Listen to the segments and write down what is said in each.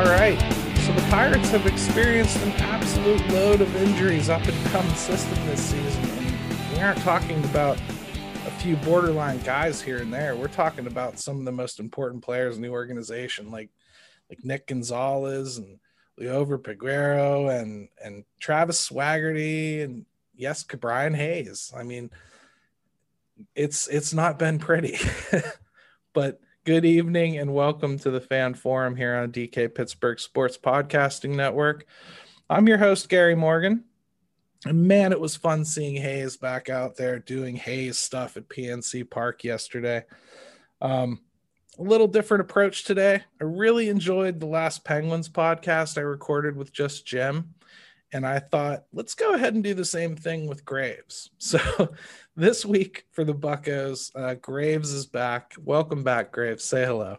All right. So the Pirates have experienced an absolute load of injuries up and come system this season. We aren't talking about a few borderline guys here and there. We're talking about some of the most important players in the organization, like like Nick Gonzalez and Liover Peguero and and Travis Swaggerty and yes, Brian Hayes. I mean, it's it's not been pretty. but Good evening and welcome to the Fan Forum here on DK Pittsburgh Sports Podcasting Network. I'm your host, Gary Morgan. And man, it was fun seeing Hayes back out there doing Hayes stuff at PNC Park yesterday. Um, a little different approach today. I really enjoyed the last Penguins podcast I recorded with just Jim. And I thought, let's go ahead and do the same thing with Graves. So this week for the Buccos, uh, Graves is back. Welcome back, Graves. Say hello.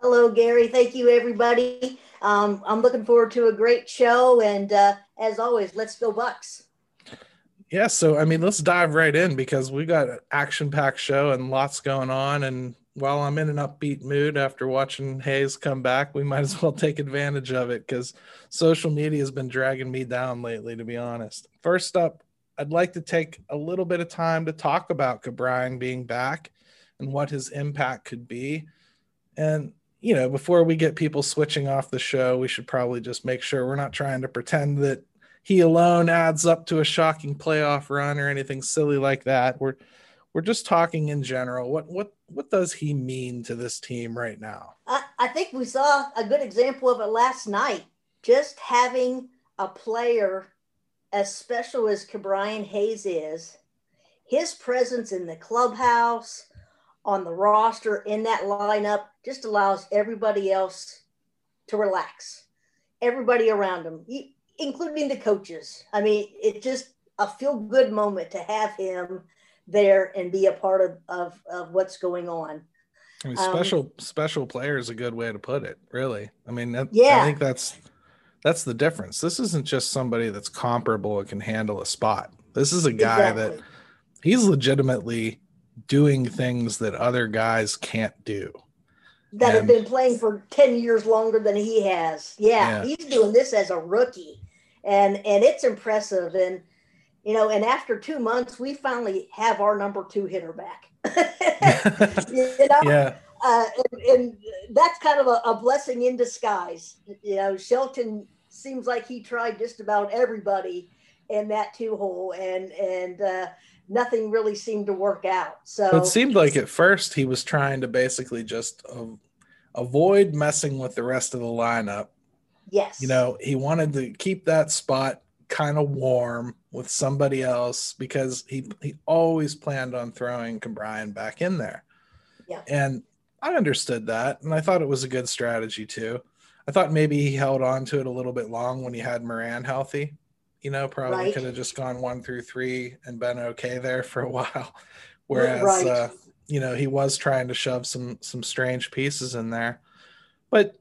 Hello, Gary. Thank you, everybody. Um, I'm looking forward to a great show. And uh, as always, let's go Bucs. Yeah, so I mean, let's dive right in because we got an action-packed show and lots going on. And while I'm in an upbeat mood after watching Hayes come back, we might as well take advantage of it because social media has been dragging me down lately, to be honest. First up, I'd like to take a little bit of time to talk about Ke'Bryan being back and what his impact could be. And, you know, before we get people switching off the show, we should probably just make sure we're not trying to pretend that he alone adds up to a shocking playoff run or anything silly like that. We're we're just talking in general. What what what does he mean to this team right now? I, I think we saw a good example of it last night. Just having a player as special as Ke'Bryan Hayes is, his presence in the clubhouse, on the roster, in that lineup, just allows everybody else to relax. Everybody around him, including the coaches. I mean, it's just a feel good moment to have him there and be a part of, of, of what's going on. I mean, special um, special player is a good way to put it. Really, I mean, that, yeah, I think that's that's the difference. This isn't just somebody that's comparable and can handle a spot. This is a guy exactly. that he's legitimately doing things that other guys can't do. That and, have been playing for 10 years longer than he has. Yeah, yeah, he's doing this as a rookie. And and it's impressive. And you know, and after two months, we finally have our number two hitter back. you know? Yeah. Uh, and, and, that's kind of a, a, blessing in disguise. You know, Shelton seems like he tried just about everybody in that two hole, and and uh, nothing really seemed to work out. So it seemed like at first he was trying to basically just uh, avoid messing with the rest of the lineup. Yes, you know, he wanted to keep that spot kind of warm with somebody else because he he always planned on throwing Ke'Bryan back in there. Yeah. And I understood that and I thought it was a good strategy too. I thought maybe he held on to it a little bit long when he had Moran healthy. You know, probably right. could have just gone one through three and been okay there for a while. Whereas right. uh, you know, he was trying to shove some some strange pieces in there. But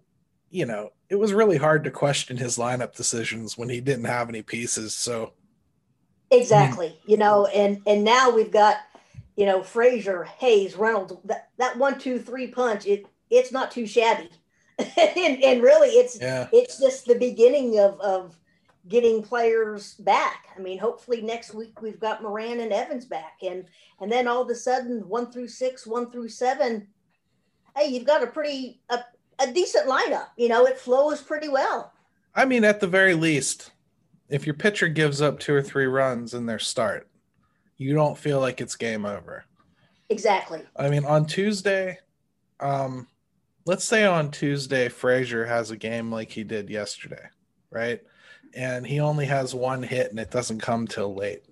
you know, it was really hard to question his lineup decisions when he didn't have any pieces. So exactly, you know, and and now we've got you know Frazier, Hayes, Reynolds. That that one, two, three punch. It it's not too shabby, and, and really it's yeah. it's just the beginning of of getting players back. I mean, hopefully next week we've got Moran and Evans back, and and then all of a sudden one through six, one through seven. Hey, you've got a pretty a, a decent lineup. You know, it flows pretty well. I mean, at the very least, if your pitcher gives up two or three runs in their start, you don't feel like it's game over. Exactly. I mean, on Tuesday, um, let's say on Tuesday, Frazier has a game like he did yesterday, right? And he only has one hit and it doesn't come till late.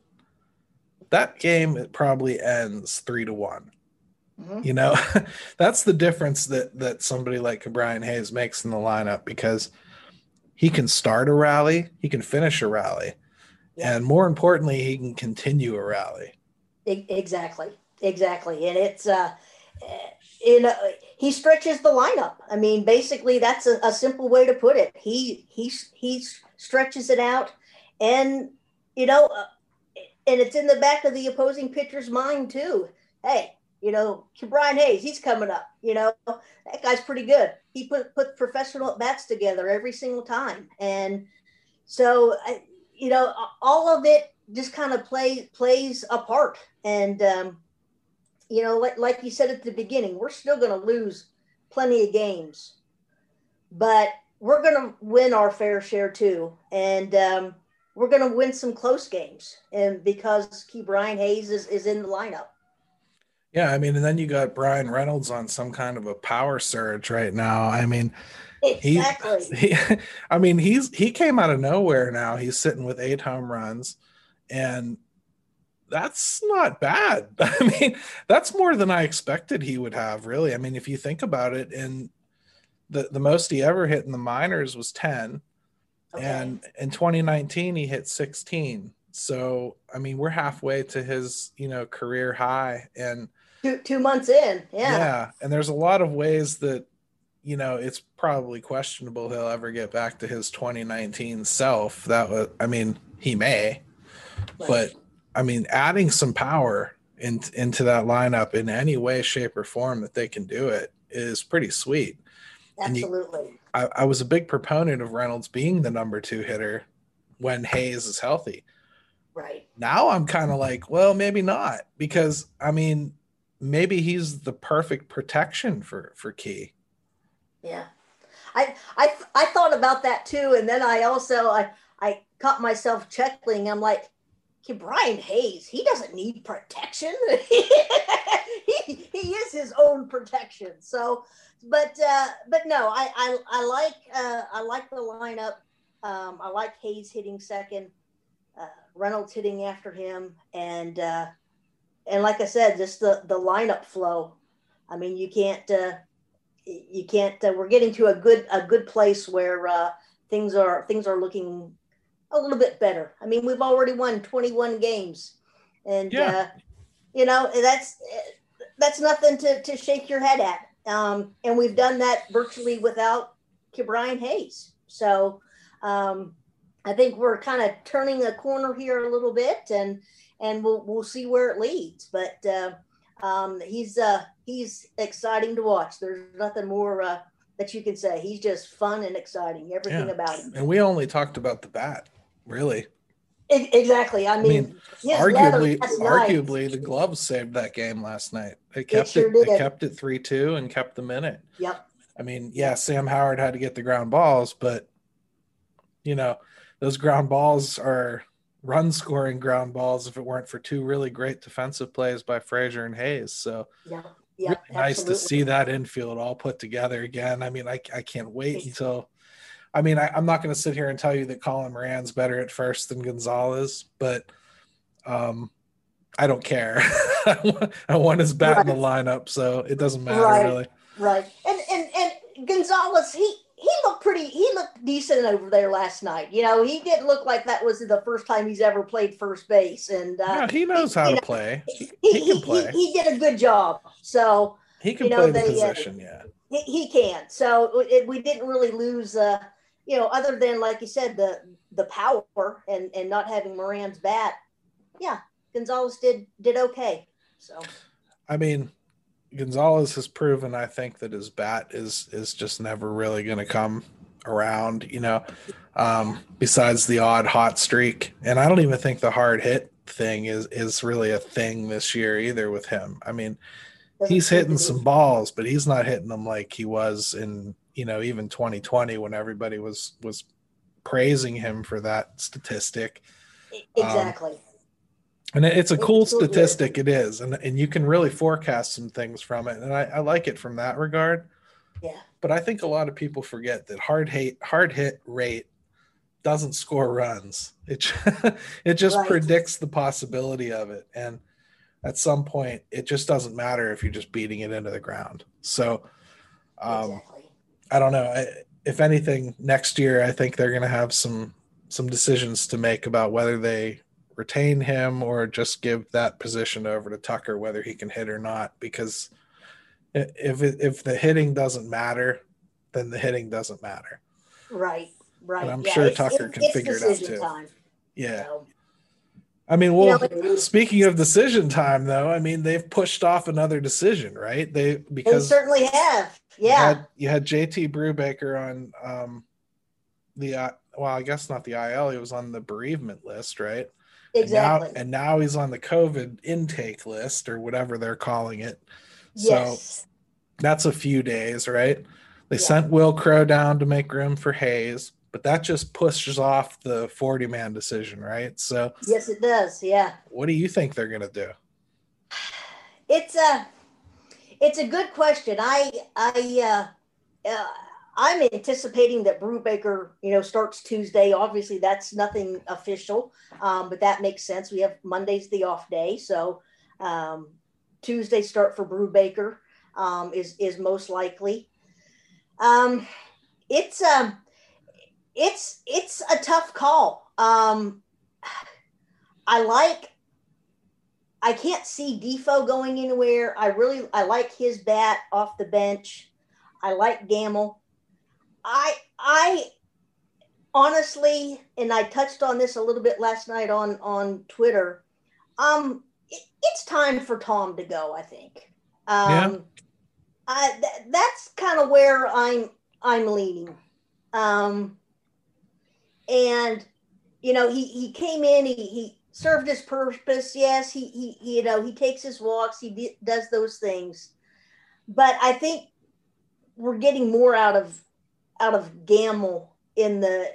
that game it probably ends three to one. Mhm. You know, that's the difference that that somebody like Brian Hayes makes in the lineup because he can start a rally, he can finish a rally, Yeah. and more importantly, he can continue a rally. Exactly, exactly, and it's uh, you know, he stretches the lineup. I mean, basically, that's a, a simple way to put it. He he he stretches it out, and you know, uh, and it's in the back of the opposing pitcher's mind too. Hey, you know, Brian Hayes, he's coming up. You know, that guy's pretty good. He put put professional at bats together every single time, and so I, you know, all of it just kind of play plays a part. And um, you know, like like you said at the beginning, we're still going to lose plenty of games, but we're going to win our fair share too, and um, we're going to win some close games. And because Ke'Bryan Hayes is, is in the lineup. Yeah, I mean, and then you got Bryan Reynolds on some kind of a power surge right now. I mean, he, Exactly. he I mean, he's he came out of nowhere now. He's sitting with eight home runs, and that's not bad. I mean, that's more than I expected he would have, really. I mean, if you think about it, and the the most he ever hit in the minors was 10, Okay. and in 2019 he hit 16. So, I mean, we're halfway to his, you know, career high and two two months in, yeah. yeah. And there's a lot of ways that, you know, it's probably questionable he'll ever get back to his 2019 self. That was, I mean, he may, but I mean, adding some power in, into that lineup in any way, shape, or form that they can do it is pretty sweet. and you- absolutely. I, I was a big proponent of Reynolds being the number two hitter when Hayes is healthy. right. Now I'm kind of like, well, maybe not, because I mean, maybe he's the perfect protection for for Key. Yeah. I, I I thought about that too, and then I also I I caught myself chuckling. I'm like, "Okay, Brian Hayes, he doesn't need protection. he, he is his own protection. So, but uh, but no, I I, I like uh, I like the lineup. Um, I like Hayes hitting second, uh, Reynolds hitting after him, and uh, and like I said, just the the lineup flow. I mean, you can't. Uh, you can't uh, we're getting to a good a good place where uh, things are things are looking a little bit better i mean we've already won 21 games and Yeah. uh, you know that's that's nothing to, to shake your head at um, and we've done that virtually without Brian hayes so um, i think we're kind of turning a corner here a little bit and and we'll, we'll see where it leads but uh, um, he's uh, he's exciting to watch. There's nothing more uh, that you can say. He's just fun and exciting. Everything Yeah. about him. And we only talked about the bat, really. E- exactly. I mean, mean, his arguably, night- arguably, the gloves saved that game last night. They kept sure it. They kept it three two and kept the minute. Yep. I mean, yeah, Sam Howard had to get the ground balls, but you know, those ground balls are run scoring ground balls if it weren't for two really great defensive plays by Frazier and Hayes. So Yeah. Yeah. really nice to see that infield all put together again. I mean, I, I can't wait until. I mean, I, I'm not going to sit here and tell you that Colin Moran's better at first than Gonzalez, but um, I don't care. I want- I want his bat in the lineup, so it doesn't matter Right. really. Right. And and and Gonzalez, he he looked pretty. He looked decent over there last night. You know, he didn't look like that was the first time he's ever played first base, and uh, Yeah, he knows how to know, play. he, he he, can play. he did a good job. So. He can you know, play the they, uh. Yeah, he, he can. So it, we didn't really lose, uh, you know, other than like you said, the the power and and not having Moran's bat. Yeah, Gonzalez did did okay. So I mean, Gonzalez has proven, I think, that his bat is is just never really going to come around. You know, um, besides the odd hot streak, and I don't even think the hard hit thing is is really a thing this year either with him. I mean, he's hitting some balls, but he's not hitting them like he was in you know even 2020 when everybody was was praising him for that statistic. exactly. And it's a cool absolutely statistic, it is, and and you can really forecast some things from it, and I, I like it from that regard. yeah. But I think a lot of people forget that hard hit hard hit rate doesn't score runs. It it just right. predicts the possibility of it, and at some point, it just doesn't matter if you're just beating it into the ground. So, um, exactly. I don't know. I, if anything, next year I think they're going to have some some decisions to make about whether they retain him or just give that position over to Tucker, whether he can hit or not. Because if it, if the hitting doesn't matter, then the hitting doesn't matter. Right, right. And I'm yeah, sure Tucker can figure it out too. Time, yeah. Know? I mean, well, you know, speaking of decision time, though, I mean they've pushed off another decision, right? They because they certainly have. Yeah, you had, you had JT Brubaker on um, the uh, well, I guess not the IL. He was on the bereavement list, right? Exactly. And now, and now he's on the COVID intake list or whatever they're calling it. Yes. So that's a few days, right? They yeah. sent Will Crow down to make room for Hayes but that just pushes off the 40 man decision, right? So yes, it does. Yeah. What do you think they're going to do? It's a, it's a good question. I, I, uh, uh, I'm anticipating that Brubaker, you know, starts Tuesday. Obviously, that's nothing official, um, but that makes sense. We have Monday's the off day, so um, Tuesday start for Brubaker um, is is most likely. Um, it's um, it's it's a tough call. Um, I like. I can't see Difo going anywhere. I really I like his bat off the bench. I like Gamel. I I honestly, and I touched on this a little bit last night on on Twitter. Um, it, it's time for Tom to go. I think. Um, yeah. I th- that's kind of where I'm I'm leaning. Um, and you know he he came in he he served his purpose yes he he you know he takes his walks he d- does those things but i think we're getting more out of out of gamel in the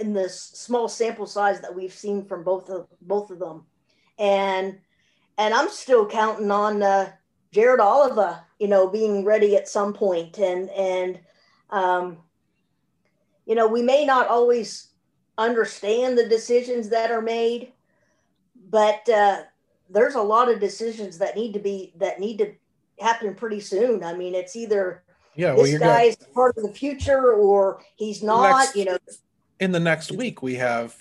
in the small sample size that we've seen from both of both of them and and i'm still counting on uh, jared oliva you know being ready at some point and and um you know we may not always understand the decisions that are made, but uh, there's a lot of decisions that need to be that need to happen pretty soon. I mean, it's either yeah, well, this guy's gonna, part of the future or he's not. Next, you know, in the next week we have,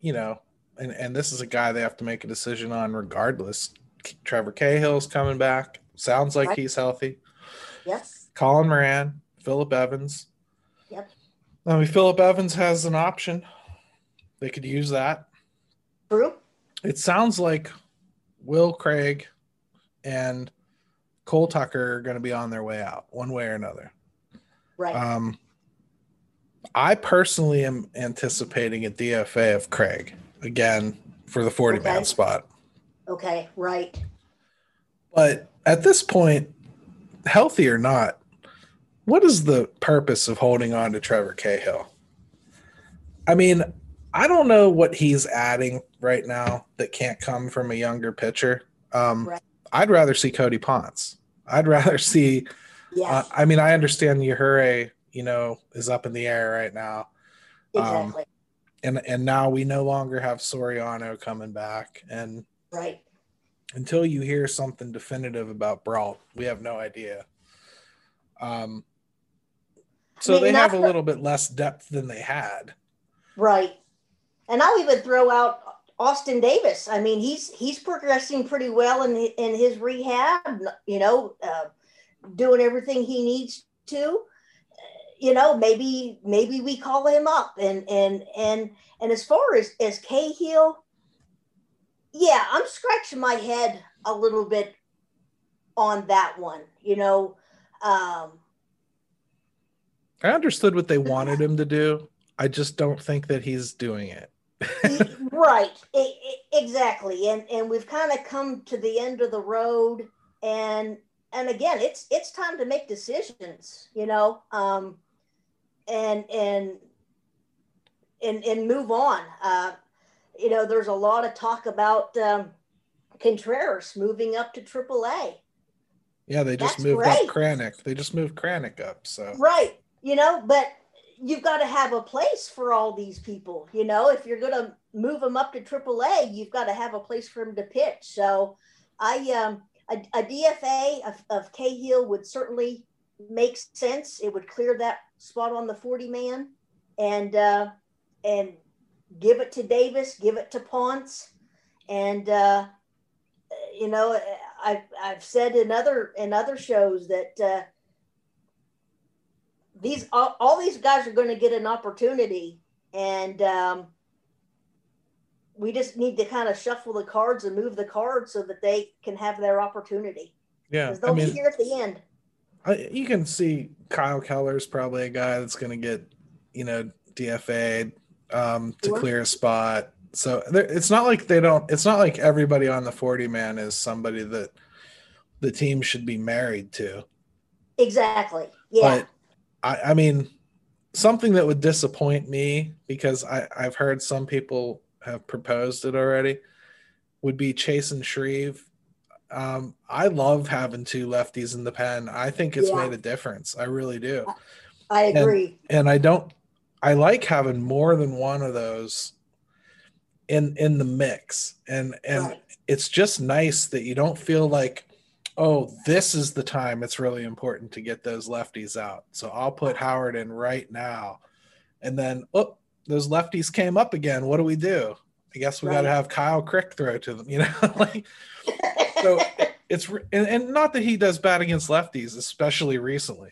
you know, and and this is a guy they have to make a decision on regardless. Trevor Cahill's coming back. Sounds like right. he's healthy. Yes. Colin Moran, Philip Evans. Yep. I mean, Philip Evans has an option. They could use that. True. It sounds like Will Craig and Cole Tucker are going to be on their way out, one way or another. Right. Um, I personally am anticipating a DFA of Craig again for the 40 okay. man spot. Okay, right. But at this point, healthy or not, what is the purpose of holding on to Trevor Cahill? I mean, I don't know what he's adding right now that can't come from a younger pitcher. Um, right. I'd rather see Cody Ponce. I'd rather see. Yes. Uh, I mean, I understand Yajure, you know, is up in the air right now. Um, exactly. Um, and and now we no longer have Soriano coming back, and right until you hear something definitive about Brault, we have no idea. Um, so I mean, they have a little bit less depth than they had. Right. And I'll even throw out Austin Davis. I mean, he's he's progressing pretty well in in his rehab. You know, uh, doing everything he needs to. You know, maybe maybe we call him up and and and and as far as as Cahill, yeah, I'm scratching my head a little bit on that one. You know, um, I understood what they wanted him to do. I just don't think that he's doing it. Right, it, it, exactly, and and we've kind of come to the end of the road, and and again, it's it's time to make decisions, you know, um, and and and and move on. Uh, you know, there's a lot of talk about um, Contreras moving up to AAA. Yeah, they just That's moved great. up Kranick. They just moved Kranick up. So right, you know, but you've got to have a place for all these people. You know, if you're going to move them up to AAA, you've got to have a place for them to pitch. So, I um, a, a DFA of, of Cahill would certainly make sense. It would clear that spot on the 40 man, and uh, and give it to Davis, give it to Ponce, and uh, you know, I've I've said in other in other shows that. Uh, these all, all these guys are going to get an opportunity and um, we just need to kind of shuffle the cards and move the cards so that they can have their opportunity. Yeah they'll I mean, be here at the end. I, you can see kyle keller's probably a guy that's going to get you know dfa um, to sure. clear a spot. So it's not like they don't it's not like everybody on the 40 man is somebody that the team should be married to. Exactly yeah. But I, I mean, something that would disappoint me because I, I've heard some people have proposed it already would be Chasen Shreve. Um, I love having two lefties in the pen. I think it's yeah. made a difference. I really do. I agree. And, and I don't. I like having more than one of those in in the mix, and and right. it's just nice that you don't feel like oh, this is the time it's really important to get those lefties out. So I'll put Howard in right now. And then, oh, those lefties came up again. What do we do? I guess we right. got to have Kyle Crick throw to them, you know? like, so it's, and, and not that he does bad against lefties, especially recently.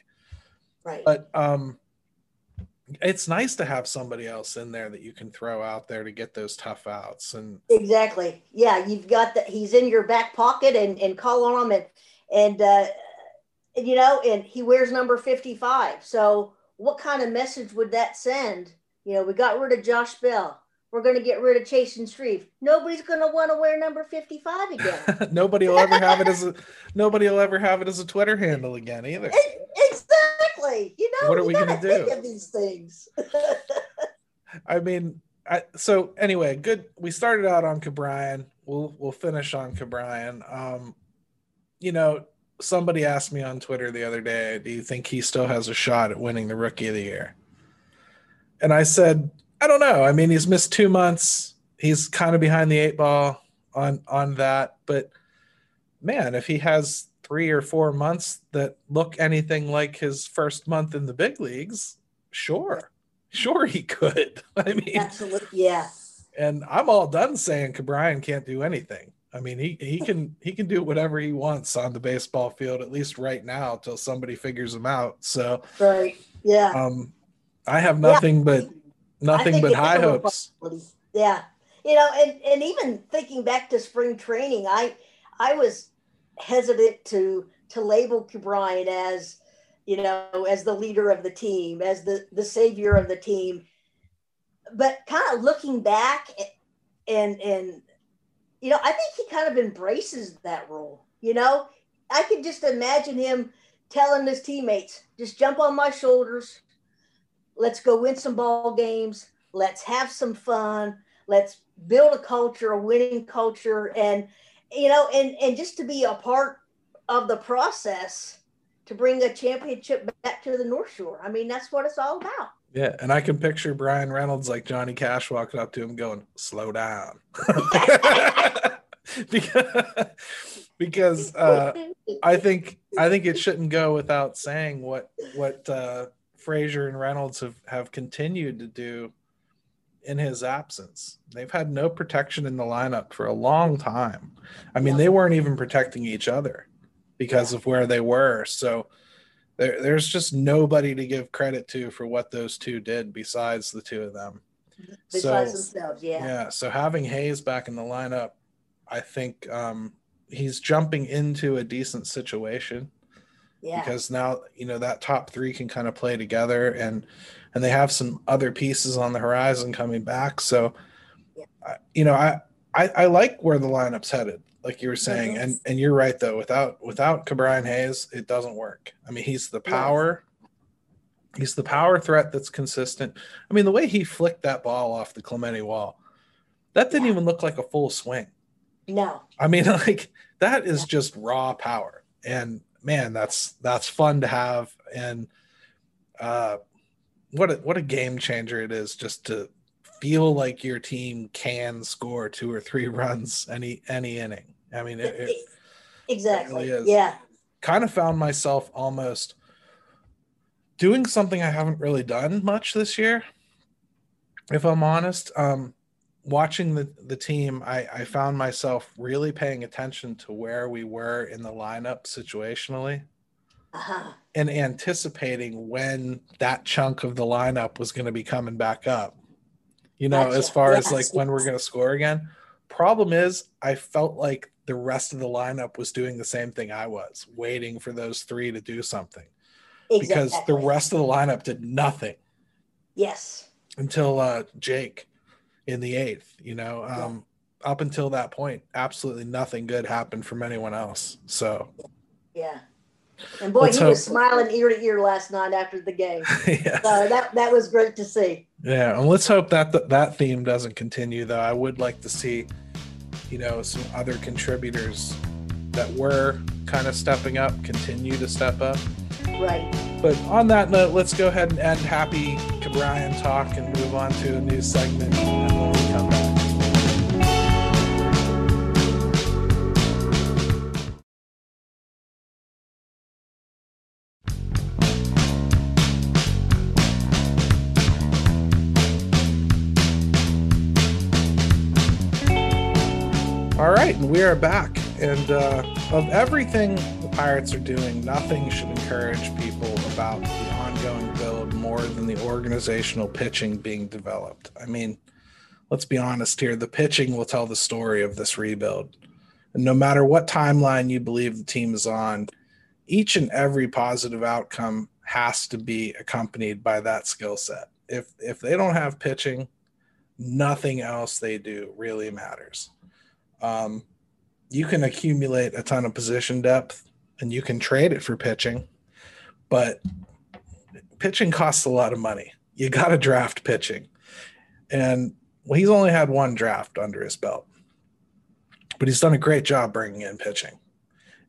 Right. But, um, it's nice to have somebody else in there that you can throw out there to get those tough outs and exactly yeah you've got that he's in your back pocket and and call on him and and uh you know and he wears number 55 so what kind of message would that send you know we got rid of josh bell we're going to get rid of Chasen Shreve. Nobody's going to want to wear number 55 again. nobody will ever have it as a nobody will ever have it as a Twitter handle again either. Exactly. You know, what are we going to do? Of these things. I mean, I, so anyway, good. We started out on Ke'Bryan. We'll we'll finish on Ke'Bryan. Um, you know, somebody asked me on Twitter the other day, "Do you think he still has a shot at winning the Rookie of the Year?" And I said, I don't know. I mean, he's missed two months. He's kind of behind the eight ball on on that, but man, if he has three or four months that look anything like his first month in the big leagues, sure, sure he could. I mean, absolutely, yeah. And I'm all done saying Ke'Bryan can't do anything. I mean, he he can he can do whatever he wants on the baseball field at least right now until somebody figures him out. So right, yeah. Um, I have nothing yeah. but nothing but high hopes. Yeah, you know, and and even thinking back to spring training, I I was hesitant to to label Ke'Bryan as you know as the leader of the team, as the the savior of the team. But kind of looking back and and you know, I think he kind of embraces that role. You know, I could just imagine him telling his teammates, just jump on my shoulders. Let's go win some ball games. Let's have some fun. Let's build a culture, a winning culture. And you know, and and just to be a part of the process to bring a championship back to the North Shore. I mean, that's what it's all about. Yeah, and I can picture Bryan Reynolds like Johnny Cash walking up to him going, "Slow down." because because uh, I think I think it shouldn't go without saying what what uh, and Reynolds have have continued to do in his absence. They've had no protection in the lineup for a long time. I mean, they weren't even protecting each other because of where they were. So there, there's just nobody to give credit to for what those two did besides the two of them. Besides so, themselves, yeah. Yeah. So having Hayes back in the lineup, I think um, he's jumping into a decent situation. Yeah. Because now you know that top three can kind of play together, and and they have some other pieces on the horizon coming back. So, yeah. you know, I, I, I like where the lineup's headed, like you were saying, and and you're right though. Without without Ke'Bryan Hayes, it doesn't work. I mean, he's the power. He's the power threat that's consistent. I mean, the way he flicked that ball off the Clemente wall, that didn't yeah. even look like a full swing. No. I mean, like that is yeah. just raw power. And man, that's that's fun to have. And uh what a what a game changer it is just to feel like your team can score two or three runs any any inning. I mean, it, it exactly. It really yeah. Kind of found myself almost doing something I haven't really done much this year. If I'm honest, um, watching the the team, I, I found myself really paying attention to where we were in the lineup situationally. Uh-huh. And anticipating when that chunk of the lineup was going to be coming back up you know, gotcha. as far yes. as like when we're going to score again. Problem is, I felt like the rest of the lineup was doing the same thing I was, waiting for those three to do something. Exactly. Because the rest of the lineup did nothing. Yes. Until uh, Jake in the eighth, you know, um, yeah. up until that point, absolutely nothing good happened from anyone else. So, yeah. And boy, Let's he hope. was smiling ear to ear last night after the game. yeah. So that that was great to see. Yeah, and let's hope that th- that theme doesn't continue. Though I would like to see, you know, some other contributors that were kind of stepping up continue to step up. Right. But on that note, let's go ahead and end happy Ke'Bryan talk and move on to a new segment. We are back. And uh, of everything the Pirates are doing, nothing should encourage people about the ongoing build more than the organizational pitching being developed. I mean, let's be honest here the pitching will tell the story of this rebuild. And no matter what timeline you believe the team is on, each and every positive outcome has to be accompanied by that skill set. If if they don't have pitching, nothing else they do really matters. Um, you can accumulate a ton of position depth and you can trade it for pitching, but pitching costs a lot of money. You got to draft pitching. And well, he's only had one draft under his belt, but he's done a great job bringing in pitching.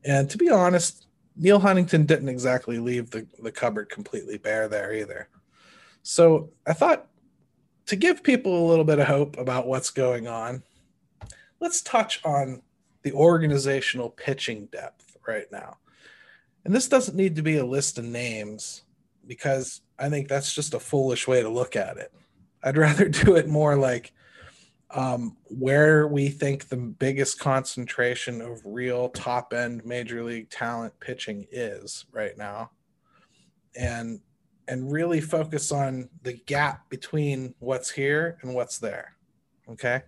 And to be honest, Neil Huntington didn't exactly leave the, the cupboard completely bare there either. So I thought to give people a little bit of hope about what's going on, let's touch on the organizational pitching depth right now. And this doesn't need to be a list of names because I think that's just a foolish way to look at it. I'd rather do it more like um, where we think the biggest concentration of real top end major league talent pitching is right now. And and really focus on the gap between what's here and what's there. Okay.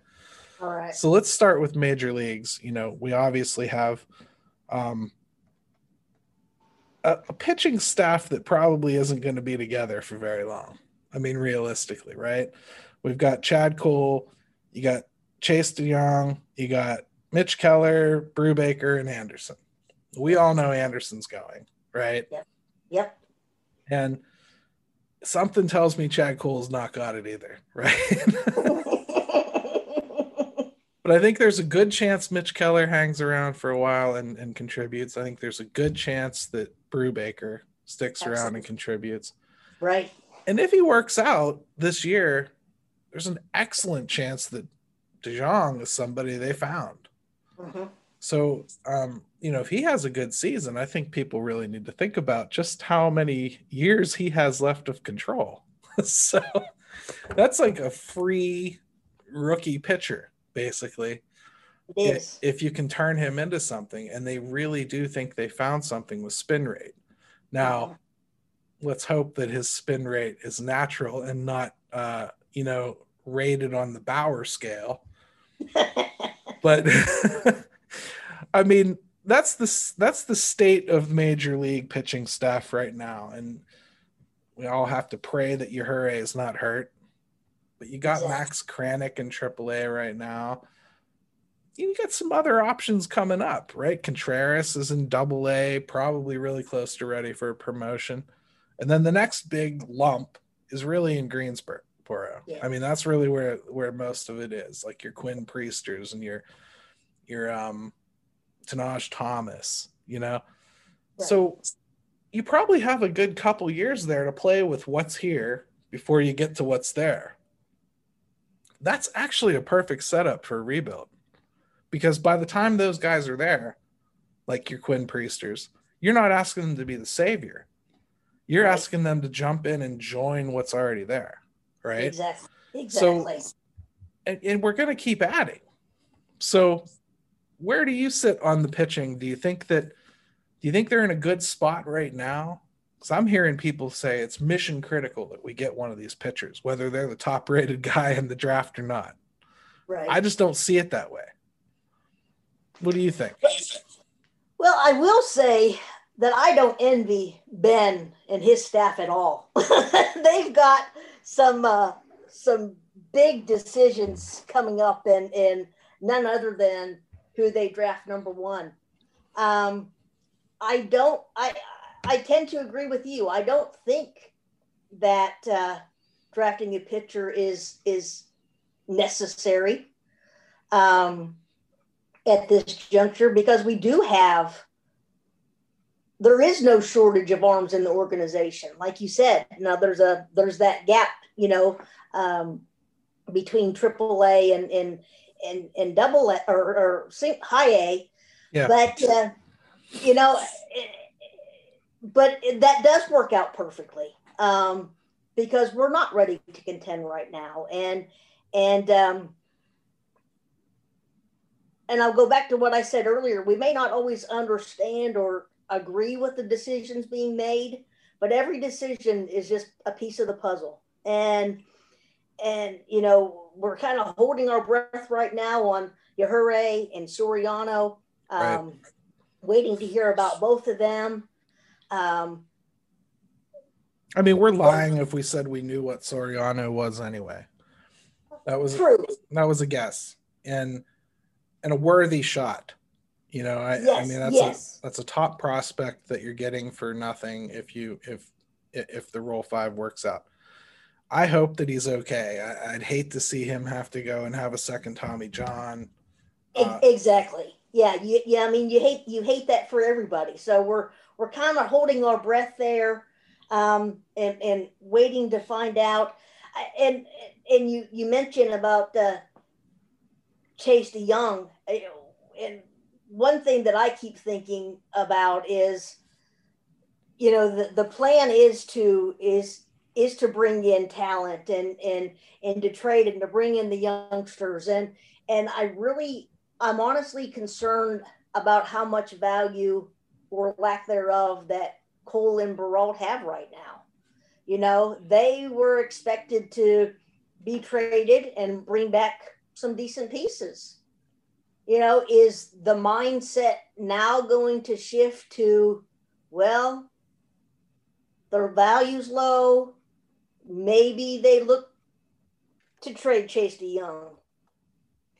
All right. So let's start with major leagues. You know, we obviously have um, a, a pitching staff that probably isn't going to be together for very long. I mean, realistically, right? We've got Chad Kuhl, you got Chase De Jong, you got Mitch Keller, Brubaker, and Anderson. We all know Anderson's going, right? Yep. Yep. And something tells me Chad Kuhl's not got it either, right? but I think there's a good chance Mitch Keller hangs around for a while and, and contributes. I think there's a good chance that Brubaker sticks Absolutely. around and contributes. Right. And if he works out this year, there's an excellent chance that De Jong is somebody they found. Mm-hmm. So, um, you know, if he has a good season, I think people really need to think about just how many years he has left of control. so that's like a free rookie pitcher basically. If, if you can turn him into something, and they really do think they found something with spin rate. Now, yeah. let's hope that his spin rate is natural and not, uh, you know, rated on the Bauer scale. but I mean, that's the that's the state of major league pitching staff right now, and we all have to pray that Yajure is not hurt. But you got Max Kranick in AAA right now. You got some other options coming up, right? Contreras is in Double A, probably really close to ready for a promotion. And then the next big lump is really in Greensboro. Yeah. I mean, that's really where where most of it is, like your Quinn Priesters and your your um Tahnaj Thomas, you know. Right. So you probably have a good couple years there to play with what's here before you get to what's there. That's actually a perfect setup for a rebuild because by the time those guys are there, like your Quinn Priesters, you're not asking them to be the savior. You're right. asking them to jump in and join what's already there, right? Exactly. Exactly. So, and, and we're going to keep adding. So, where do you sit on the pitching? Do you think that? Do you think they're in a good spot right now? Because I'm hearing people say it's mission critical that we get one of these pitchers, whether they're the top rated guy in the draft or not. Right. I just don't see it that way. What do you think? Well, I will say that I don't envy Ben and his staff at all. They've got some uh, some big decisions coming up, and and none other than who they draft number one. Um, I don't. I I tend to agree with you. I don't think that uh, drafting a pitcher is is necessary um, at this juncture because we do have there is no shortage of arms in the organization like you said now there's a there's that gap you know um, between AAA and and and and double A or, or high A yeah. but uh, you know but that does work out perfectly um, because we're not ready to contend right now, and and um, and I'll go back to what I said earlier. We may not always understand or agree with the decisions being made, but every decision is just a piece of the puzzle, and and you know we're kind of holding our breath right now on Yajure and Soriano. Um, right. Waiting to hear about both of them. Um, I mean, we're lying if we said we knew what Soriano was anyway. That was true. That was a guess and and a worthy shot. You know, I, yes, I mean that's yes. a that's a top prospect that you're getting for nothing if you if if the Rule 5 works out. I hope that he's okay. I, would hate to see him have to go and have a second Tommy John. Uh, exactly. Yeah. You, yeah. I mean, you hate you hate that for everybody. So we're we're kind of holding our breath there um, and, and waiting to find out. And and you you mentioned about uh, Chase Jong, and one thing that I keep thinking about is, you know, the, the plan is to is is to bring in talent and and and to trade and to bring in the youngsters and and I really I'm honestly concerned about how much value or lack thereof that Kuhl and Brault have right now. You know, they were expected to be traded and bring back some decent pieces. You know, is the mindset now going to shift to, well, their value's low. Maybe they look to trade Chase De Jong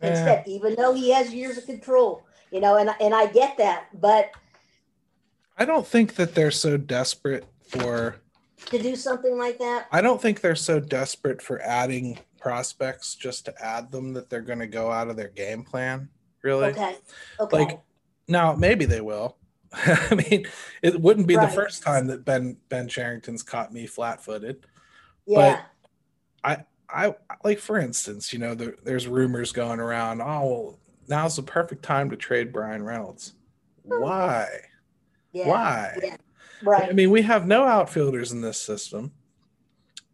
instead, yeah. even though he has years of control. You know, and and I get that, but I don't think that they're so desperate for to do something like that. I don't think they're so desperate for adding prospects just to add them that they're going to go out of their game plan. Really? Okay. Okay. Like now, maybe they will. I mean, it wouldn't be right. the first time that Ben Ben Cherington's caught me flat-footed. Yeah. But I I like for instance, you know, there, there's rumors going around. Oh, well, now's the perfect time to trade Bryan Reynolds. Hmm. Why? Yeah. Why? Yeah. Right. I mean, we have no outfielders in this system.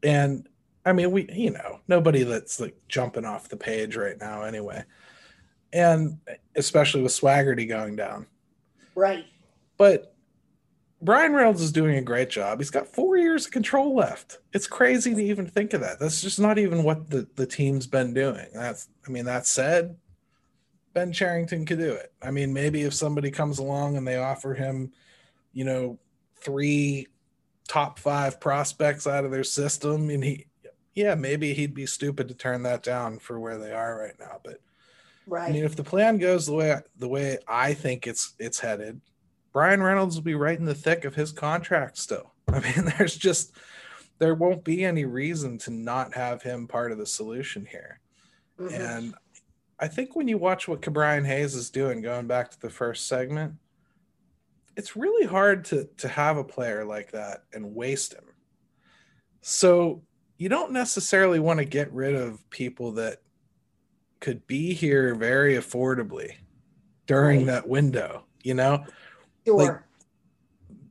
And I mean, we, you know, nobody that's like jumping off the page right now anyway. And especially with Swaggerty going down. Right. But Bryan Reynolds is doing a great job. He's got four years of control left. It's crazy to even think of that. That's just not even what the, the team's been doing. That's, I mean, that said, Ben Cherington could do it. I mean, maybe if somebody comes along and they offer him you know, three top five prospects out of their system. And he, yeah, maybe he'd be stupid to turn that down for where they are right now. But right. I mean, if the plan goes the way the way I think it's it's headed, Bryan Reynolds will be right in the thick of his contract still. I mean, there's just there won't be any reason to not have him part of the solution here. Mm-hmm. And I think when you watch what Ke'Bryan Hayes is doing, going back to the first segment, it's really hard to to have a player like that and waste him. So you don't necessarily want to get rid of people that could be here very affordably during right. that window, you know? Sure. Like,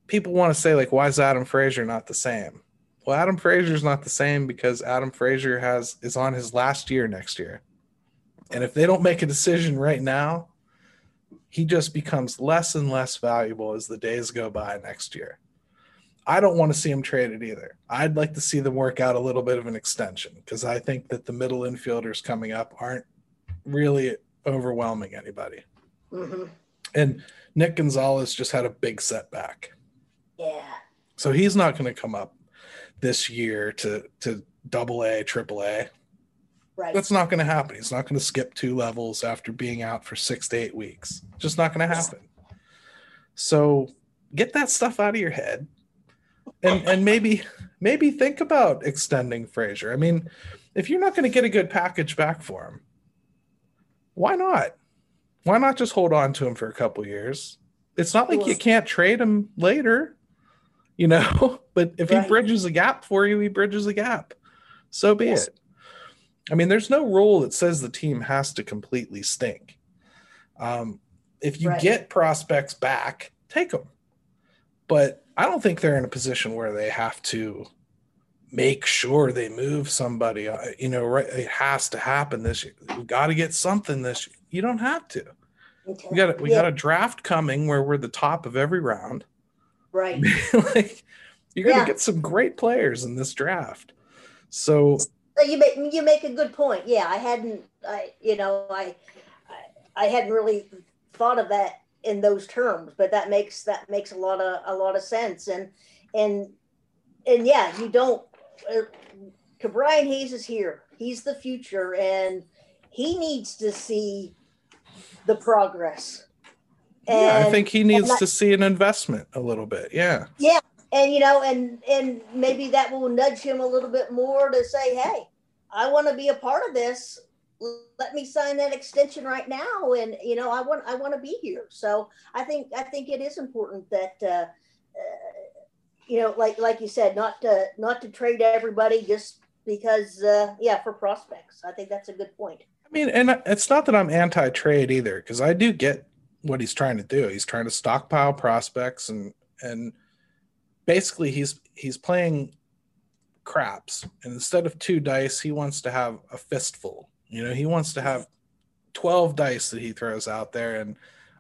people want to say, like, why is Adam Frazier not the same? Well, Adam Frazier's not the same because Adam Frazier has is on his last year next year. And if they don't make a decision right now, he just becomes less and less valuable as the days go by next year. I don't want to see him traded either. I'd like to see them work out a little bit of an extension because I think that the middle infielders coming up aren't really overwhelming anybody. Mm-hmm. And Nick Gonzalez just had a big setback. Yeah. So he's not going to come up this year to to double A, triple A. Right. That's not going to happen. He's not going to skip two levels after being out for six to eight weeks. Just not going to happen. So get that stuff out of your head and and maybe maybe think about extending Frazier. I mean, if you're not going to get a good package back for him, why not? Why not just hold on to him for a couple years? It's not like you can't trade him later, you know. But if right. he bridges a gap for you, he bridges a gap. So be yes. it. I mean, there's no rule that says the team has to completely stink. Um, if you right. get prospects back, take them. But I don't think they're in a position where they have to make sure they move somebody. Uh, you know, right? It has to happen this year. We got to get something this year. You don't have to. Okay. We got we yeah. got a draft coming where we're the top of every round. Right. like you're gonna get some great players in this draft. So you make you make a good point. Yeah, I hadn't. I you know I I, I hadn't really thought of that in those terms, but that makes that makes a lot of a lot of sense. And and and yeah, you don't. Uh, Brian Hayes is here. He's the future, and he needs to see the progress. And, yeah, I think he needs that, to see an investment a little bit. Yeah. Yeah, and you know, and and maybe that will nudge him a little bit more to say, "Hey, I want to be a part of this. Let me sign that extension right now and you know i want i want to be here. So i think i think it is important that uh, uh, you know like like you said not to not to trade everybody just because uh, yeah for prospects. I think that's a good point. I mean and it's not that i'm anti-trade either because i do get what he's trying to do. He's trying to stockpile prospects and and basically he's he's playing craps and instead of two dice he wants to have a fistful you know, he wants to have 12 dice that he throws out there, and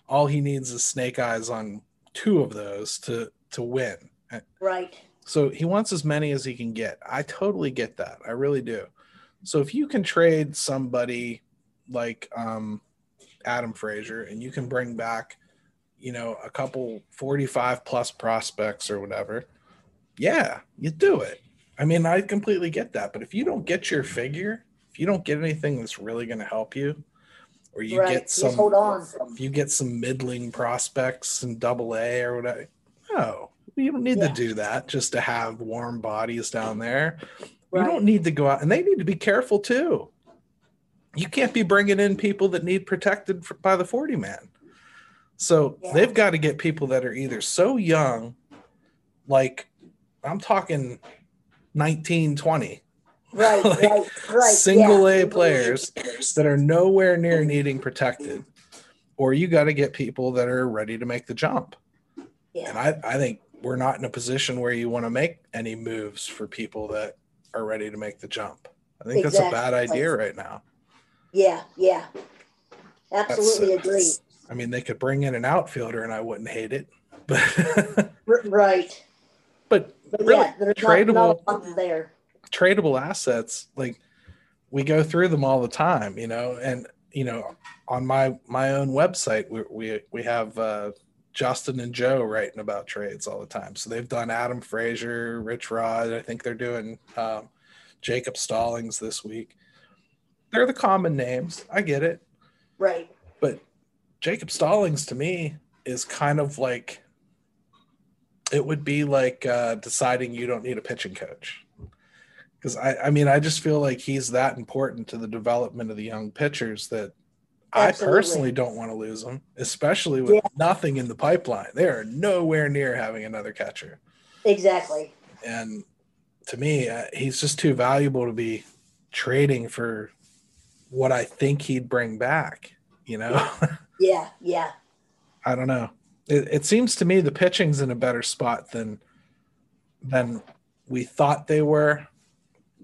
all he needs is snake eyes on two of those to to win. Right. So he wants as many as he can get. I totally get that. I really do. So if you can trade somebody like um, Adam Frazier and you can bring back, you know, a couple 45 plus prospects or whatever, yeah, you do it. I mean, I completely get that. But if you don't get your figure, if you don't get anything that's really going to help you, or you right. get some, hold on. If you get some middling prospects in Double A or whatever, no, you don't need yeah. to do that just to have warm bodies down there. Right. You don't need to go out, and they need to be careful too. You can't be bringing in people that need protected for, by the 40 man. So yeah. they've got to get people that are either so young, like I'm talking 19, 20, right, like right, right. Single yeah. A players that are nowhere near needing protected, or you got to get people that are ready to make the jump. Yeah. And I, I think we're not in a position where you want to make any moves for people that are ready to make the jump. I think exactly. that's a bad idea right now. Yeah, yeah. Absolutely uh, agree. I mean, they could bring in an outfielder and I wouldn't hate it. But right. But, but really, yeah, tradable, not, there. tradable assets like we go through them all the time you know and you know on my my own website we we, we have uh, justin and joe writing about trades all the time. So they've done adam frazier rich rod i think they're doing um, jacob stallings this week. They're the common names. I get it. Right jacob stallings to me is kind of like it would be like uh, deciding you don't need a pitching coach because I, I mean, I just feel like he's that important to the development of the young pitchers that Absolutely. I personally don't want to lose him, especially with yeah. nothing in the pipeline. They are nowhere near having another catcher. Exactly. And to me, uh, he's just too valuable to be trading for what I think he'd bring back. You know? Yeah, yeah. Yeah. I don't know. It, it seems to me the pitching's in a better spot than than we thought they were.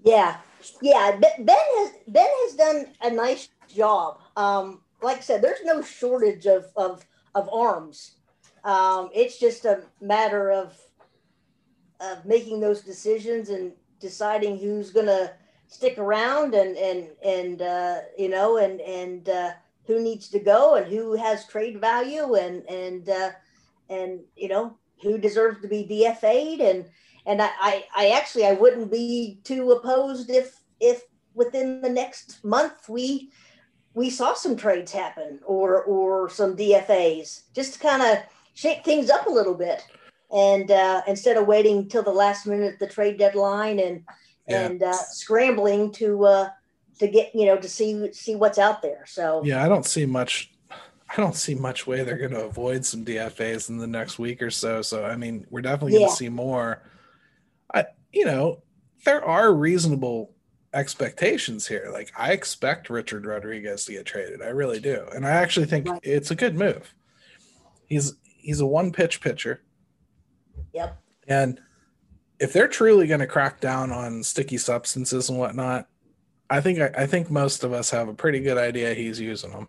Yeah, yeah. Ben has Ben has done a nice job. Um, like I said, there's no shortage of of of arms. Um, it's just a matter of of making those decisions and deciding who's going to stick around and and and uh, you know and and uh, who needs to go and who has trade value and and uh, and you know who deserves to be DFA'd and and I, I I actually I wouldn't be too opposed if if within the next month we we saw some trades happen or or some DFAs just to kind of shake things up a little bit and uh, instead of waiting till the last minute the trade deadline and yeah. and uh, scrambling to uh, to get you know to see see what's out there. So yeah, I don't see much. I don't see much way they're going to avoid some DFAs in the next week or so. So I mean, we're definitely going to yeah. see more. I you know there are reasonable expectations here. Like I expect Richard Rodriguez to get traded. I really do, and I actually think right. it's a good move. He's he's a one pitch pitcher. Yep. And if they're truly going to crack down on sticky substances and whatnot, I think I, I, think most of us have a pretty good idea he's using them.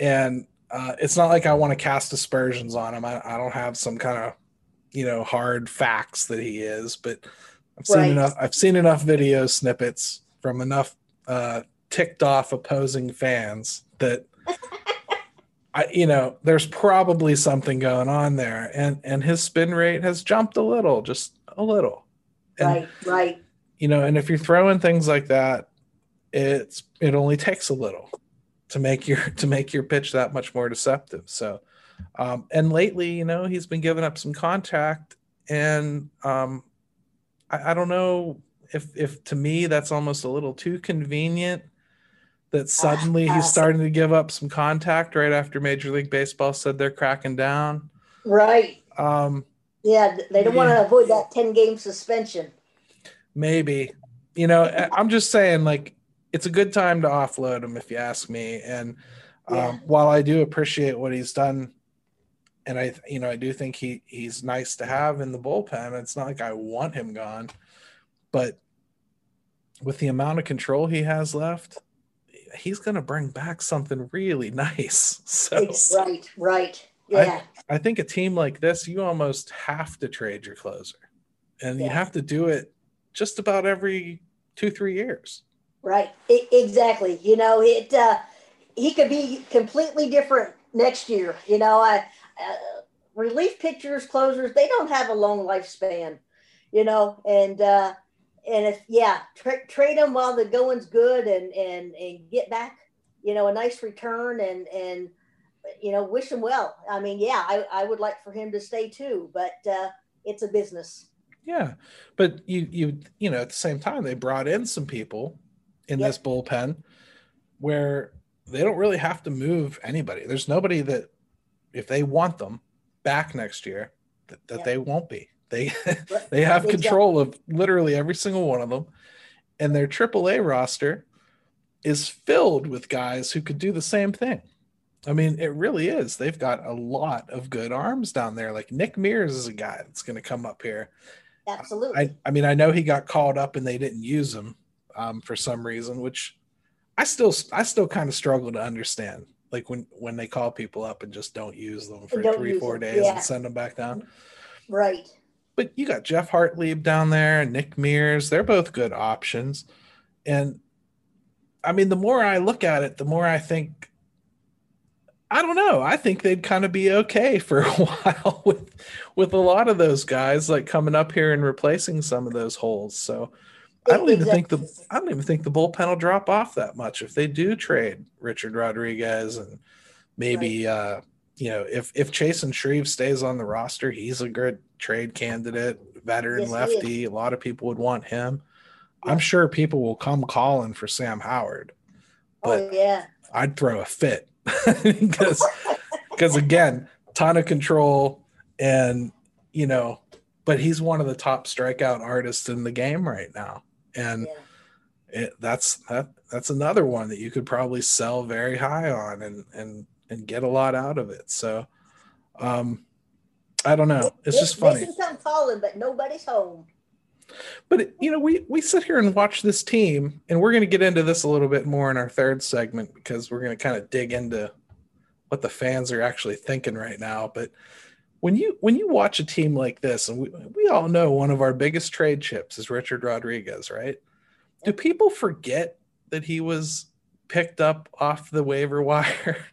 And uh, it's not like I want to cast aspersions on him. I, I don't have some kind of you know hard facts that he is, but I've seen right. enough. I've seen enough video snippets from enough uh, ticked off opposing fans that I, you know, there's probably something going on there, and and his spin rate has jumped a little, just a little. And, right, right. You know, and if you're throwing things like that, it's it only takes a little to make your to make your pitch that much more deceptive. So, um, and lately, you know, he's been giving up some contact, and um, I, I don't know if if to me that's almost a little too convenient that suddenly he's starting to give up some contact right after Major League Baseball said they're cracking down. Right. Um, yeah, they don't yeah. want to avoid that 10 game suspension. Maybe. You know, I'm just saying, like, it's a good time to offload him, if you ask me. And um, yeah. while I do appreciate what he's done, and I, you know, I do think he he's nice to have in the bullpen. It's not like I want him gone, but with the amount of control he has left, he's going to bring back something really nice. So right, right, yeah. I, I, think a team like this, you almost have to trade your closer, and yeah. you have to do it just about every two, three years. Right, exactly. You know, it uh, he could be completely different next year. You know, I. Uh, relief pitchers, closers, they don't have a long lifespan, you know, and uh, and if yeah, tra- trade them while the going's good, and and and get back, you know, a nice return, and and you know, wish him well. I mean, yeah, I I would like for him to stay too, but uh, it's a business. Yeah, but you you you know at the same time they brought in some people in yep. this bullpen where they don't really have to move anybody. There's nobody that if they want them back next year that, that yep. they won't be. They they have control of literally every single one of them, and their AAA roster is filled with guys who could do the same thing. I mean, it really is. They've got a lot of good arms down there. Like Nick Mears is a guy that's going to come up here. Absolutely. I, I mean, I know he got called up and they didn't use him um, for some reason, which I still I still kind of struggle to understand. Like when when they call people up and just don't use them for three four days yeah. and send them back down. Right but you got Geoff Hartlieb down there, and Nick Mears. They're both good options. And I mean, the more I look at it, the more I think, I don't know. I think they'd kind of be okay for a while with with a lot of those guys like coming up here and replacing some of those holes. So I don't even think the I don't even think the bullpen will drop off that much if they do trade Richard Rodriguez and maybe right. uh you know if if Chasen Shreve stays on the roster, he's a good trade candidate, veteran yes, lefty. A lot of people would want him. Yeah. I'm sure people will come calling for Sam Howard. But oh, yeah. I'd throw a fit because because again, ton of control and you know, but he's one of the top strikeout artists in the game right now, and Yeah. it, that's that that's another one that you could probably sell very high on and and and get a lot out of it. So, um, I don't know. It's just funny. Come calling, but nobody's home. But you know, we we sit here and watch this team, and we're going to get into this a little bit more in our third segment because we're going to kind of dig into what the fans are actually thinking right now. But when you when you watch a team like this, and we we all know one of our biggest trade chips is Richard Rodriguez, right? Do people forget that he was picked up off the waiver wire?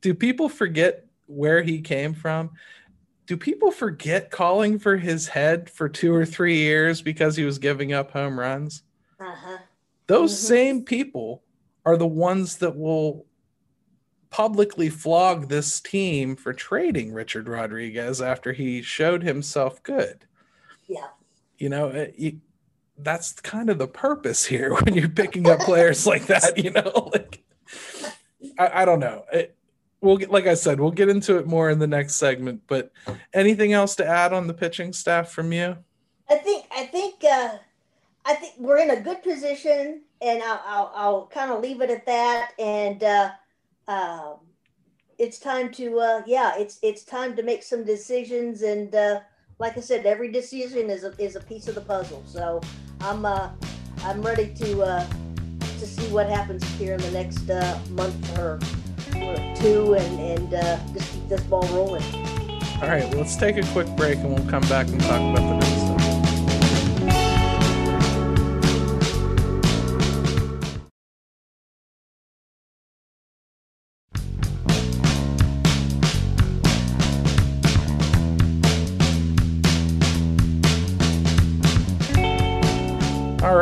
Do people forget where he came from? do people forget calling for his head for two or three years because he was giving up home runs? Uh huh. Those Mhm. same people are the ones that will publicly flog this team for trading Richard Rodriguez after he showed himself good. Yeah. You know, it, you, that's kind of the purpose here when you're picking up players like that. You know, like I, I don't know. It, we'll get, like I said, we'll get into it more in the next segment. But anything else to add on the pitching staff from you? I think I think uh, I think we're in a good position, and I'll I'll, I'll kind of leave it at that. And uh, um, it's time to uh, yeah, it's it's time to make some decisions. And uh, like I said, every decision is a, is a piece of the puzzle. So I'm uh, I'm ready to uh, to see what happens here in the next uh, month or, two, and and uh, just keep this ball rolling. All right, well, let's take a quick break and we'll come back and talk about the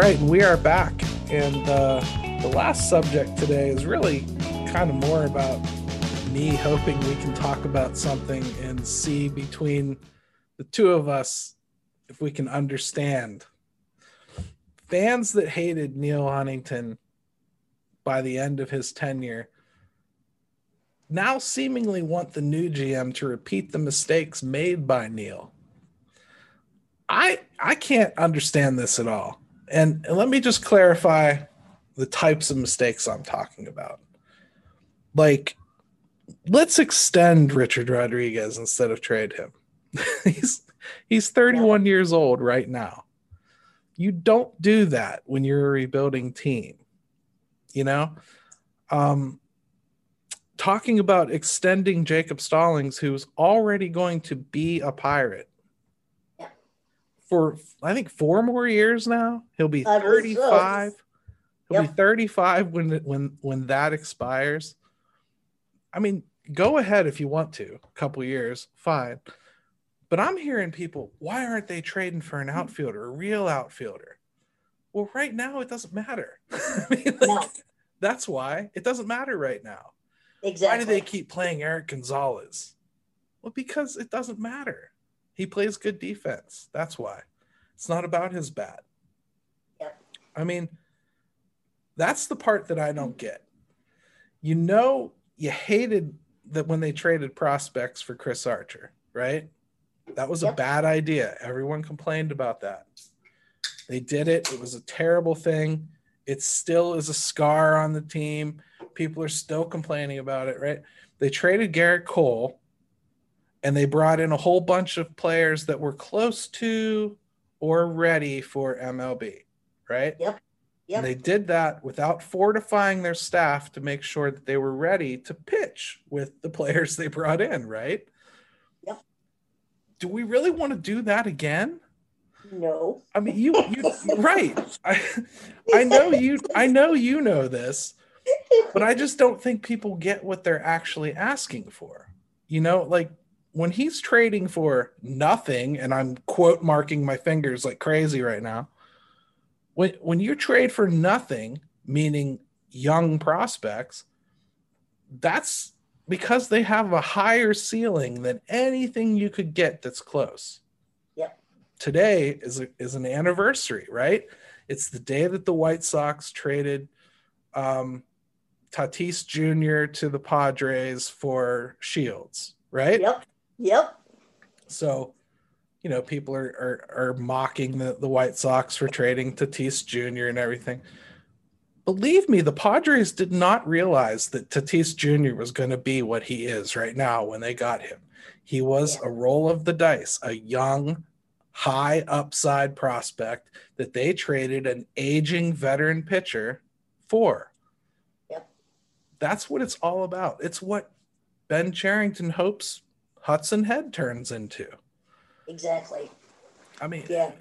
right, and we are back. And uh, the last subject today is really kind of more about me hoping we can talk about something and see between the two of us if we can understand. Fans that hated Neil Huntington by the end of his tenure now seemingly want the new GM to repeat the mistakes made by Neil. I I can't understand this at all. And, let me just clarify the types of mistakes I'm talking about. Like let's extend Richard Rodriguez instead of trade him. he's he's 31 years old right now. You don't do that when you're a rebuilding team. You know? Um talking about extending Jacob Stallings who's already going to be a pirate. For I think 4 more years now. He'll be I believe so. 35. He'll Yep. be 35 when when when that expires. I mean, go ahead if you want to, a couple years, fine. But I'm hearing people, why aren't they trading for an outfielder, a real outfielder? Well, right now it doesn't matter. I mean, like, No. That's why it doesn't matter right now. Exactly. Why do they keep playing Eric Gonzalez? Well, because it doesn't matter. He plays good defense. That's why. It's not about his bat. Yep. I mean, that's the part that I don't get. You know, you hated that when they traded prospects for Chris Archer, right? That was a bad idea. Everyone complained about that. They did it. It was a terrible thing. It still is a scar on the team. People are still complaining about it, right? They traded Gerrit Cole and they brought in a whole bunch of players that were close to or ready for MLB, right? Yep. And they did that without fortifying their staff to make sure that they were ready to pitch with the players they brought in, right? Yep. Do we really want to do that again? No. I mean, you, you right. I, I know you, I know you know this, but I just don't think people get what they're actually asking for. You know, like when he's trading for nothing, and I'm quote marking my fingers like crazy right now. When when you trade for nothing, meaning young prospects, that's because they have a higher ceiling than anything you could get that's close. Yeah. Today is a, is an anniversary, right? It's the day that the White Sox traded um, Tatis Jr. to the Padres for Shields, right? Yep. Yep. So, you know, people are are, are mocking the, the White Sox for trading Tatis Jr. and everything. Believe me, the Padres did not realize that Tatis Jr. was going to be what he is right now when they got him. He was a roll of the dice, a young, high upside prospect that they traded an aging veteran pitcher for. Yep. That's what it's all about. It's what Ben Cherington hopes Hudson Head turns into. Exactly. I mean, Yeah.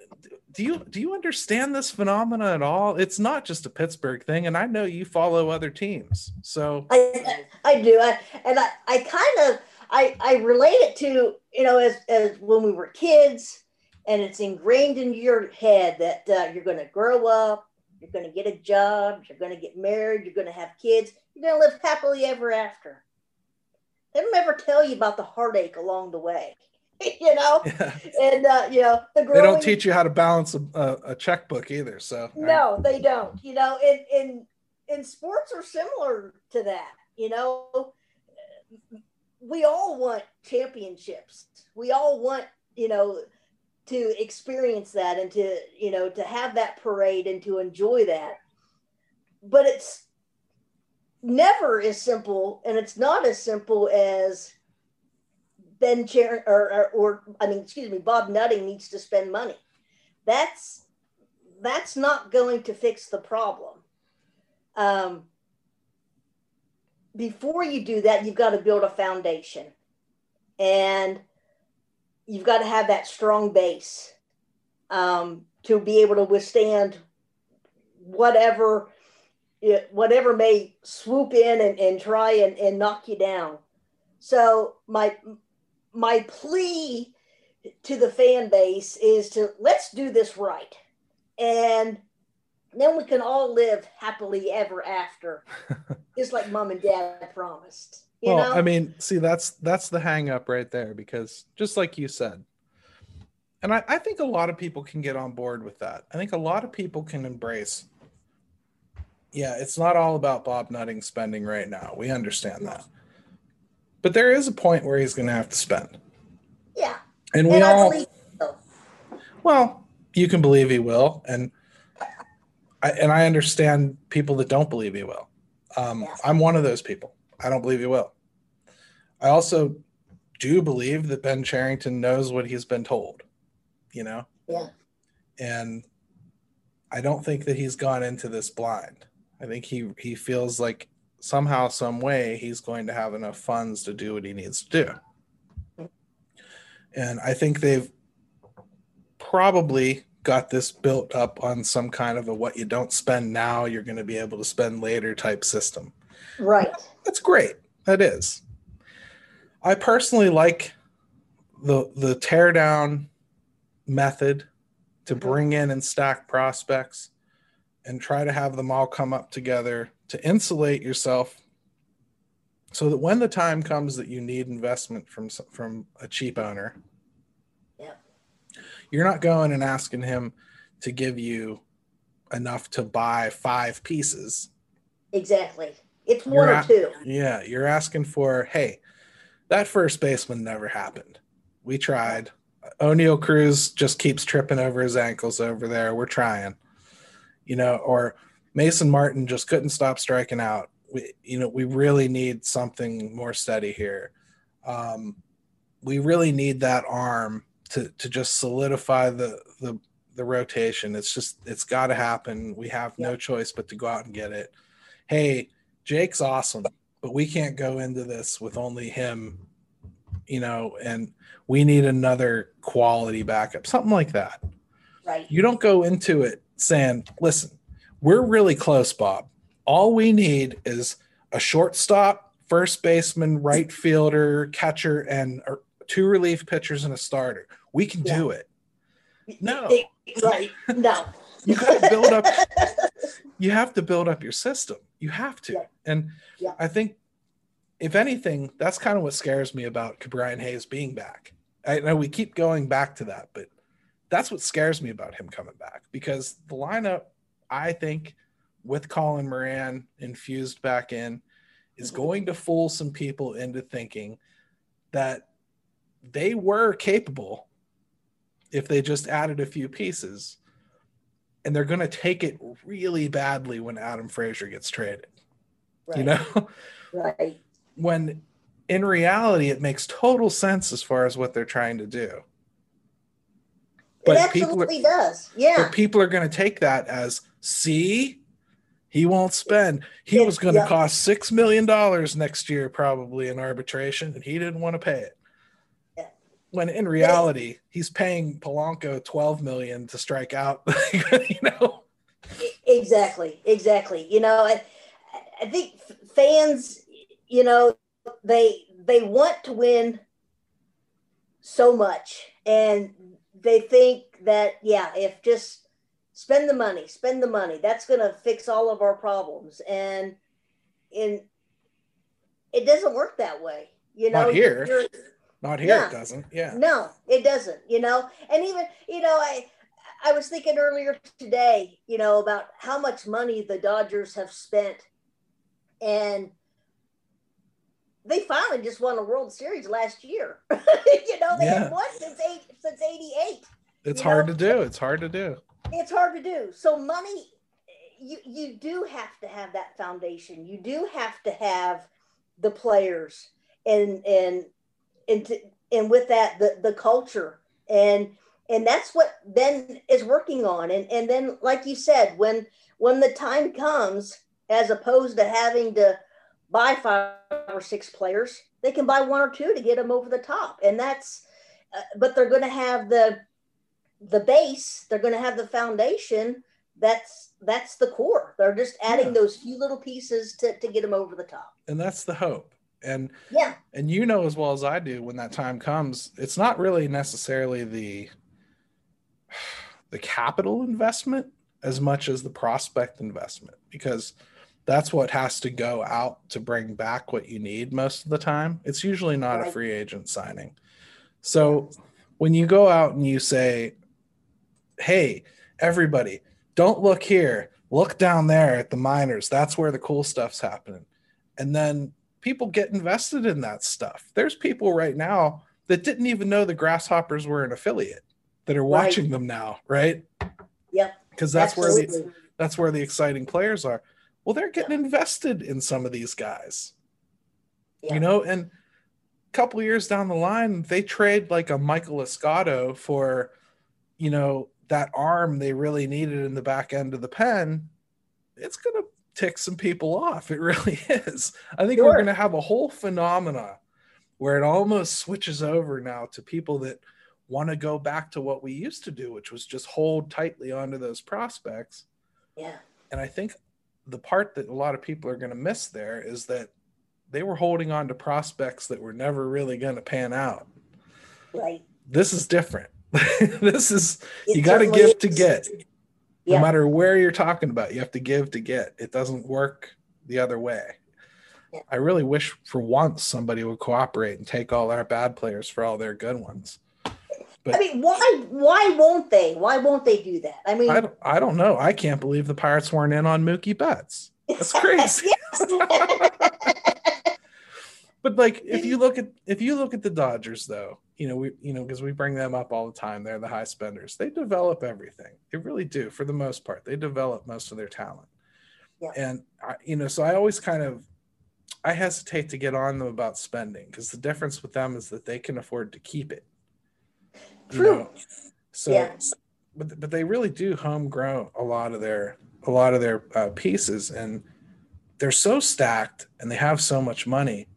do you do you understand this phenomena at all? It's not just a Pittsburgh thing, and I know you follow other teams. So I I do. I, and I, I kind of I I relate it to, you know, as as when we were kids and it's ingrained in your head that uh, you're going to grow up, you're going to get a job, you're going to get married, you're going to have kids, you're going to live happily ever after. They don't ever tell you about the heartache along the way, you know. yeah. And uh, you know the they don't teach you how to balance a, a, a checkbook either. So No, they don't. You know, and and and sports are similar to that. You know, we all want championships. We all want you know to experience that and to you know to have that parade and to enjoy that. But it's never as simple, and it's not as simple as Ben Char or, or, or I mean, excuse me, Bob Nutting needs to spend money. That's that's not going to fix the problem. Um, before you do that, you've got to build a foundation, and you've got to have that strong base um, to be able to withstand whatever it, whatever may swoop in and, and try and, and knock you down. So my my plea to the fan base is to let's do this right. And then we can all live happily ever after, just like mom and dad promised. You well, know? I mean, see, that's that's the hang up right there because just like you said, and I, I think a lot of people can get on board with that. I think a lot of people can embrace. Yeah, it's not all about Bob Nutting spending right now. We understand that. But there is a point where he's going to have to spend. yeah. And we And all. Well, you can believe he will, and I and I understand people that don't believe he will. Um, Yeah. I'm one of those people. I don't believe he will. I also do believe that Ben Cherington knows what he's been told. You know, Yeah. and I don't think that he's gone into this blind. I think he he feels like somehow, some way, he's going to have enough funds to do what he needs to do. And I think they've probably got this built up on some kind of a what you don't spend now, you're going to be able to spend later type system. Right. That's great. That is. I personally like the the tear down method to mm-hmm. bring in and stack prospects and try to have them all come up together to insulate yourself so that when the time comes that you need investment from from a cheap owner Yep. you're not going and asking him to give you enough to buy five pieces Exactly. It's one or two. yeah, you're asking for, hey, that first baseman never happened. We tried. Oneil Cruz just keeps tripping over his ankles over there. We're trying. You know, or Mason Martin just couldn't stop striking out. We, you know, we really need something more steady here. Um, we really need that arm to to just solidify the the the rotation. It's just it's got to happen. We have no choice but to go out and get it. Hey, Jake's awesome, but we can't go into this with only him, you know, and we need another quality backup, something like that. Right. You don't go into it saying, listen, we're really close, Bob. All we need is a shortstop, first baseman, right fielder, catcher, and two relief pitchers and a starter. We can do it. No. Right. No. You got to build up you have to build up your system. You have to. Yeah. And Yeah. I think if anything, that's kind of what scares me about Brian Hayes being back. I know we keep going back to that, but that's what scares me about him coming back because the lineup, I think, with Colin Moran infused back in, is Mhm. going to fool some people into thinking that they were capable if they just added a few pieces. And they're going to take it really badly when Adam Frazier gets traded. Right. You know, Right. when in reality it makes total sense as far as what they're trying to do. But it people are- does. Yeah. But people are going to take that as, see, he won't spend. He Yeah, was going to yeah. cost six million dollars next year, probably in arbitration, and he didn't want to pay it. Yeah. When in reality, he's paying Polanco twelve million to strike out. you know, Exactly, exactly. You know, I, I think fans, you know, they they want to win so much, and they think that yeah, if just spend the money, spend the money, that's going to fix all of our problems, and in it doesn't work that way. You know, Not here. Not here. Yeah. It doesn't. Yeah. no, it doesn't, you know. And even, you know, I I was thinking earlier today, you know, about how much money the Dodgers have spent and they finally just won a World Series last year. you know, they Yeah. haven't won since eight since 88. It's hard know- to do. It's hard to do. It's hard to do. So money you you do have to have that foundation. You do have to have the players and and and to, and with that the the culture and and that's what Ben is working on. And and then like you said, when when the time comes, as opposed to having to buy five or six players, they can buy one or two to get them over the top. And that's uh, but they're going to have the the base. They're going to have the foundation. That's that's the core. They're just adding Yeah. those few little pieces to to get them over the top. And that's the hope. And Yeah, and you know as well as I do when that time comes, it's not really necessarily the the capital investment as much as the prospect investment because that's what has to go out to bring back what you need most of the time. It's usually not a free agent signing. So when you go out and you say, "Hey, everybody, don't look here. Look down there at the minors. That's where the cool stuff's happening." And then people get invested in that stuff. There's people right now that didn't even know the Grasshoppers were an affiliate that are Right. watching them now, right? Yep. Because that's where the that's where the exciting players are. Well, they're getting invested in some of these guys, Yeah. you know, and a couple years down the line, they trade like a Michael Escato for, you know, that arm they really needed in the back end of the pen. It's gonna tick some people off. It really is. I think we're gonna have a whole phenomena where it almost switches over now to people that want to go back to what we used to do, which was just hold tightly onto those prospects. Yeah. And I think the part that a lot of people are going to miss there is that they were holding on to prospects that were never really going to pan out. Right. This is different. this is It you got to give to get. Yeah. No matter where you're talking about, you have to give to get. It doesn't work the other way. Yeah. I really wish for once somebody would cooperate and take all our bad players for all their good ones. I mean, why why won't they? Why won't they do that? I mean, I don't, I don't know. I can't believe the Pirates weren't in on Mookie Betts. That's crazy. But like if you look at if you look at the Dodgers though, you know, we you know, because we bring them up all the time, they're the high spenders. They develop everything. They really do for the most part. They develop most of their talent. Yeah. And I, you know, so I always kind of I hesitate to get on them about spending because the difference with them is that they can afford to keep it. You True. know? So Yeah. but but they really do homegrown a lot of their a lot of their uh, pieces and they're so stacked and they have so much money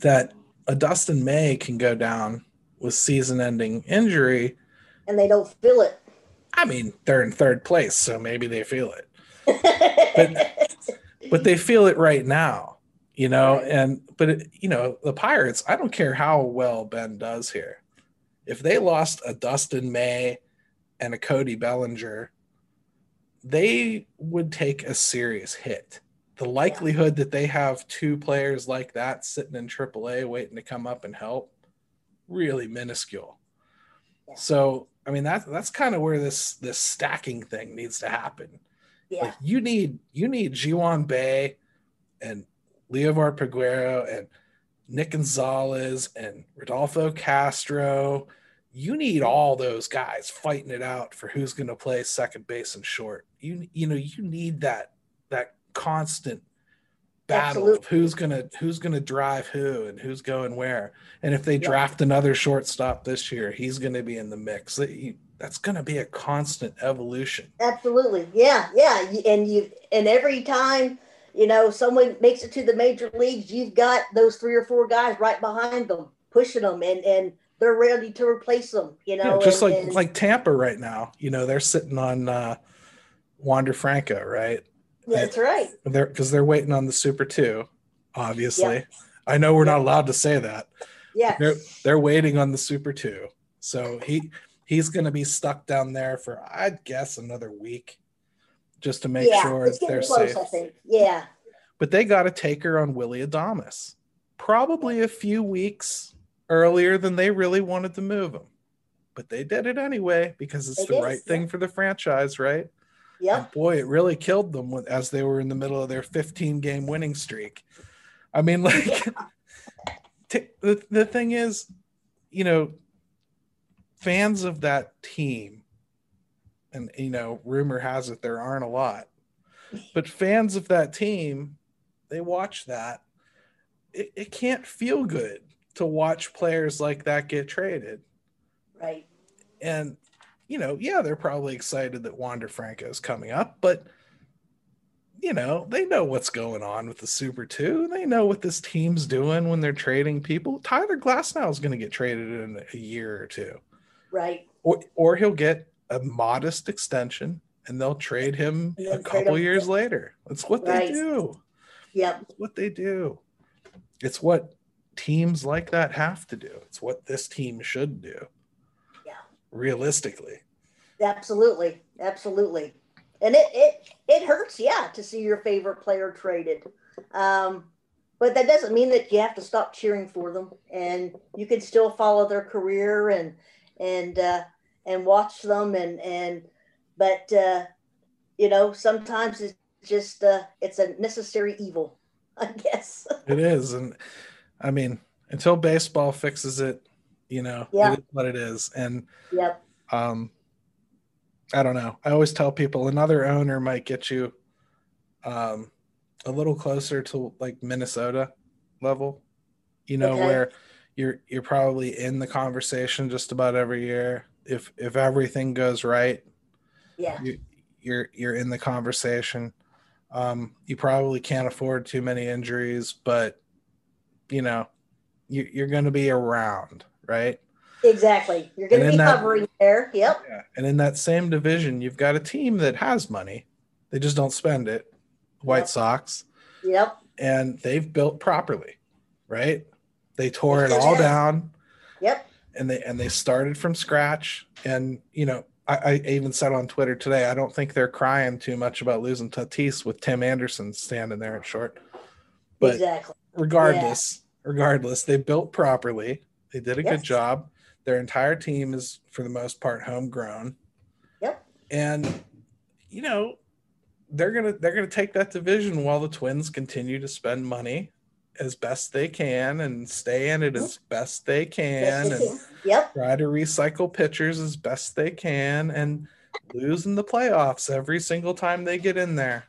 that a Dustin May can go down with season-ending injury. and they don't feel it. I mean, they're in third place, so maybe they feel it, but they feel it right now, you know. And but it, you know, the Pirates. I don't care how well Ben does here. If they lost a Dustin May and a Cody Bellinger, they would take a serious hit. The likelihood that they have two players like that sitting in AAA waiting to come up and help, really minuscule. So, I mean, that's that's kind of where this this stacking thing needs to happen. yeah, Like you need you need Ji-Hwan Bae and Liover Peguero and Nick Gonzalez and Rodolfo Castro you need all those guys fighting it out for who's going to play second base and short. You you know you need that that constant battle Absolutely. of who's gonna who's gonna drive who and who's going where. And if they yeah. draft another shortstop this year, he's going to be in the mix. That's going to be a constant evolution. Absolutely, yeah, yeah. And you and every time you know someone makes it to the major leagues, you've got those three or four guys right behind them pushing them and and they're ready to replace them. You know, yeah, just and, like and, like Tampa right now. You know, they're sitting on uh, Wander Franco, right? That's and right. They're because they're waiting on the Super Two, obviously. Yep. I know we're yep. not allowed to say that. Yeah, they're they're waiting on the Super Two, so he he's going to be stuck down there for I'd guess another week, just to make yeah, sure they're close, safe. Yeah, but they got a taker on Willy Adames, probably a few weeks earlier than they really wanted to move him. But they did it anyway because it's it the is, right thing for the franchise, right? Yeah. Boy, it really killed them as they were in the middle of their 15 game winning streak. I mean, like, yeah. t- the, the thing is, you know, fans of that team, and, you know, rumor has it there aren't a lot, but fans of that team, they watch that. It, it can't feel good to watch players like that get traded. Right. And, you know, yeah, they're probably excited that Wander Franco is coming up, but, you know, they know what's going on with the Super 2. They know what this team's doing when they're trading people. Tyler Glasnow is going to get traded in a year or two. Right. Or, or he'll get a modest extension and they'll trade him a couple him. years later. That's what right. they do. Yep. That's what they do. It's what teams like that have to do. It's what this team should do. Yeah. Realistically. Absolutely. Absolutely. And it it it hurts, yeah, to see your favorite player traded. Um, but that doesn't mean that you have to stop cheering for them and you can still follow their career and and uh, and watch them and and but uh, you know sometimes it's just uh, it's a necessary evil i guess it is and I mean, until baseball fixes it, you know, yeah. it is what it is. And yep. um I don't know. I always tell people another owner might get you um a little closer to like Minnesota level, you know, okay. where you're you're probably in the conversation just about every year. If if everything goes right, yeah, you, you're you're in the conversation. Um, you probably can't afford too many injuries, but you know, you, you're going to be around, right? Exactly. You're going to be that, hovering there. Yep. Yeah. And in that same division, you've got a team that has money. They just don't spend it. White yep. Sox. Yep. And they've built properly, right? They tore it all down. Yep. And they and they started from scratch. And you know, I, I even said on Twitter today, I don't think they're crying too much about losing Tatis with Tim Anderson standing there at short. But exactly regardless, yeah. regardless, they built properly. They did a yes. good job. Their entire team is, for the most part, homegrown. Yep. And you know, they're gonna they're gonna take that division while the Twins continue to spend money as best they can and stay in it as mm-hmm. best they can and yep. try to recycle pitchers as best they can and lose in the playoffs every single time they get in there.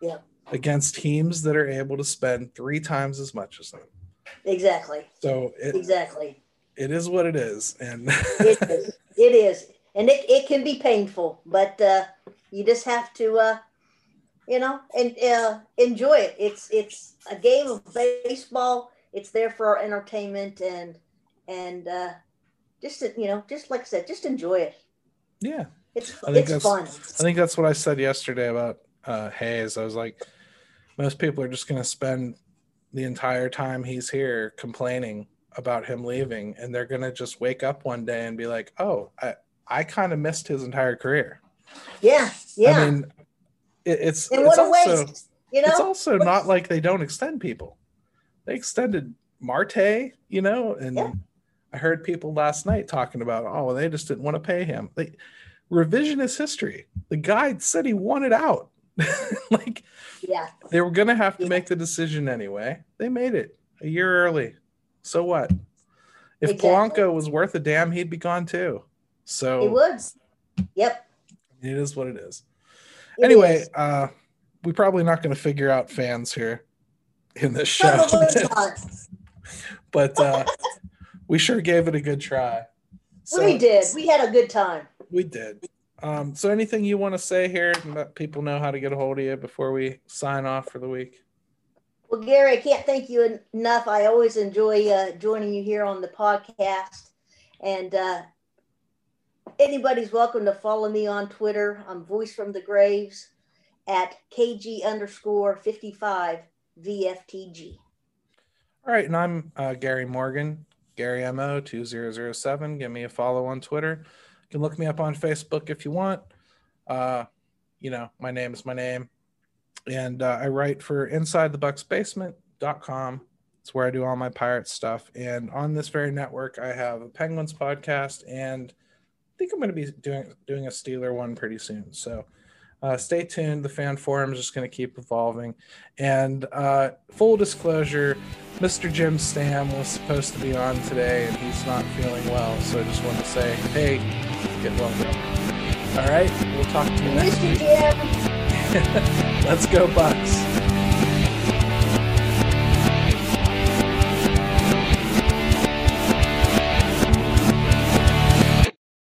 Yep against teams that are able to spend three times as much as them. Exactly. So it, exactly. It is what it is, and it is. It is, and it, it can be painful, but uh, you just have to, uh, you know, and uh, enjoy it. It's it's a game of baseball. It's there for our entertainment, and and uh, just you know, just like I said, just enjoy it. Yeah, it's it's fun. I think that's what I said yesterday about uh, Hayes. I was like, most people are just going to spend the entire time he's here complaining about him leaving and they're going to just wake up one day and be like oh i i kind of missed his entire career yeah yeah i mean it, it's it's also waste, you know it's also what? not like they don't extend people they extended marte you know and yeah. i heard people last night talking about oh well, they just didn't want to pay him they revisionist history the guy said he wanted out like, yeah, they were gonna have to yeah. make the decision anyway. They made it a year early. So what? if Exactly. Polanco was worth a damn, he'd be gone too. So It would. Yep. it is what it is. it anyway, is. uh, we're probably not going to figure out fans here in this show, but uh, we sure gave it a good try. So, we did. We had a good time. We did. Um, so, anything you want to say here and let people know how to get a hold of you before we sign off for the week? Well, Gary, I can't thank you enough. I always enjoy uh, joining you here on the podcast. And uh, anybody's welcome to follow me on Twitter. I'm Voice from the Graves at KG underscore 55 VFTG. All right, and I'm uh, Gary Morgan, Gary Mo two zero zero seven. Give me a follow on Twitter. Can look me up on Facebook if you want. Uh, you know, my name is my name, and uh, I write for InsideTheBucksBasement.com. It's where I do all my pirate stuff. And on this very network, I have a Penguins podcast, and I think I'm going to be doing doing a Steeler one pretty soon. So. Uh, stay tuned. The fan forum is just going to keep evolving. And uh, full disclosure, Mr. Jim Stam was supposed to be on today and he's not feeling well. So I just want to say, hey, get well. All right, we'll talk to you next week. Let's go, Bucs.